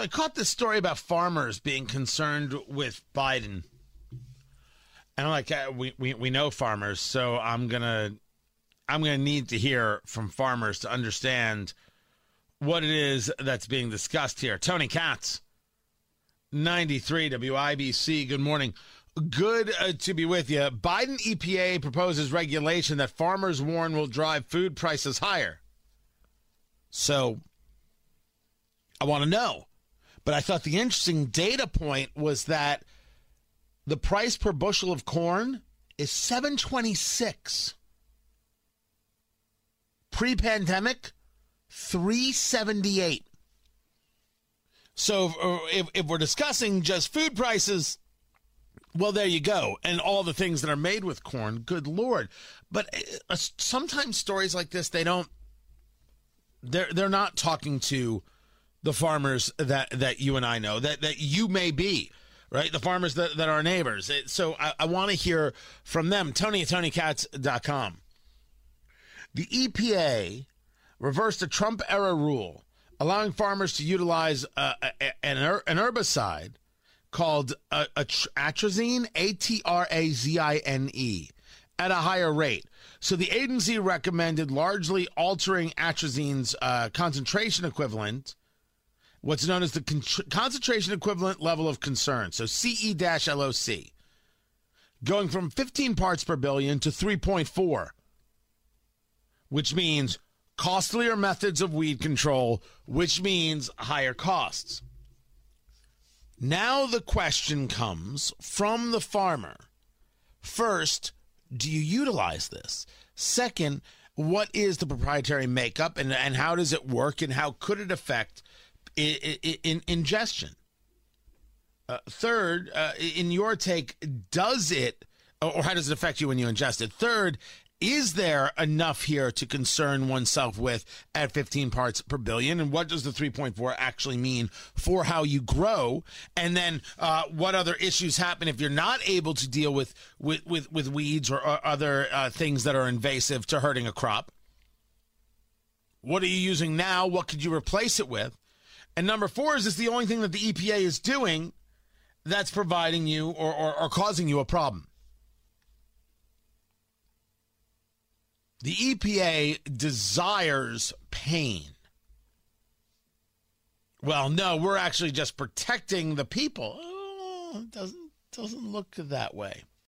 I caught this story about farmers being concerned with Biden. And I'm like, uh, we, we, we know farmers, so I'm gonna I'm gonna need to hear from farmers to understand what it is that's being discussed here. Tony Katz, 93 WIBC. Good morning. Good uh, to be with you. Biden EPA proposes regulation that farmers warn will drive food prices higher. So I want to know. But I thought the interesting data point was that the price per bushel of corn is 726. Pre-pandemic, 378. So if, if we're discussing just food prices, well, there you go. And all the things that are made with corn, good Lord. But uh, sometimes stories like this, they don't, they're, they're not talking to the farmers that, that you and I know, that, that you may be, right? The farmers that, that are neighbors. So I, I want to hear from them. Tony at TonyKatz.com. The EPA reversed a Trump era rule allowing farmers to utilize uh, an, an herbicide called uh, atrazine, A T R A Z I N E, at a higher rate. So the agency recommended largely altering atrazine's uh, concentration equivalent, what's known as the con- concentration equivalent level of concern, so CE LOC, going from 15 parts per billion to 3.4, which means costlier methods of weed control, which means higher costs. Now the question comes from the farmer. First, do you utilize this? Second, what is the proprietary makeup and, and how does it work and how could it affect in, in, ingestion? Uh, third, uh, in your take, does it or how does it affect you when you ingest it? Third, is there enough here to concern oneself with at 15 parts per billion? And what does the 3.4 actually mean for how you grow? And then uh, what other issues happen if you're not able to deal with with with, with weeds or, or other uh, things that are invasive to hurting a crop? What are you using now? What could you replace it with? And number four, is this the only thing that the EPA is doing that's providing you or, or, or causing you a problem? The EPA desires pain. Well, no, we're actually just protecting the people. Oh, it doesn't doesn't look that way.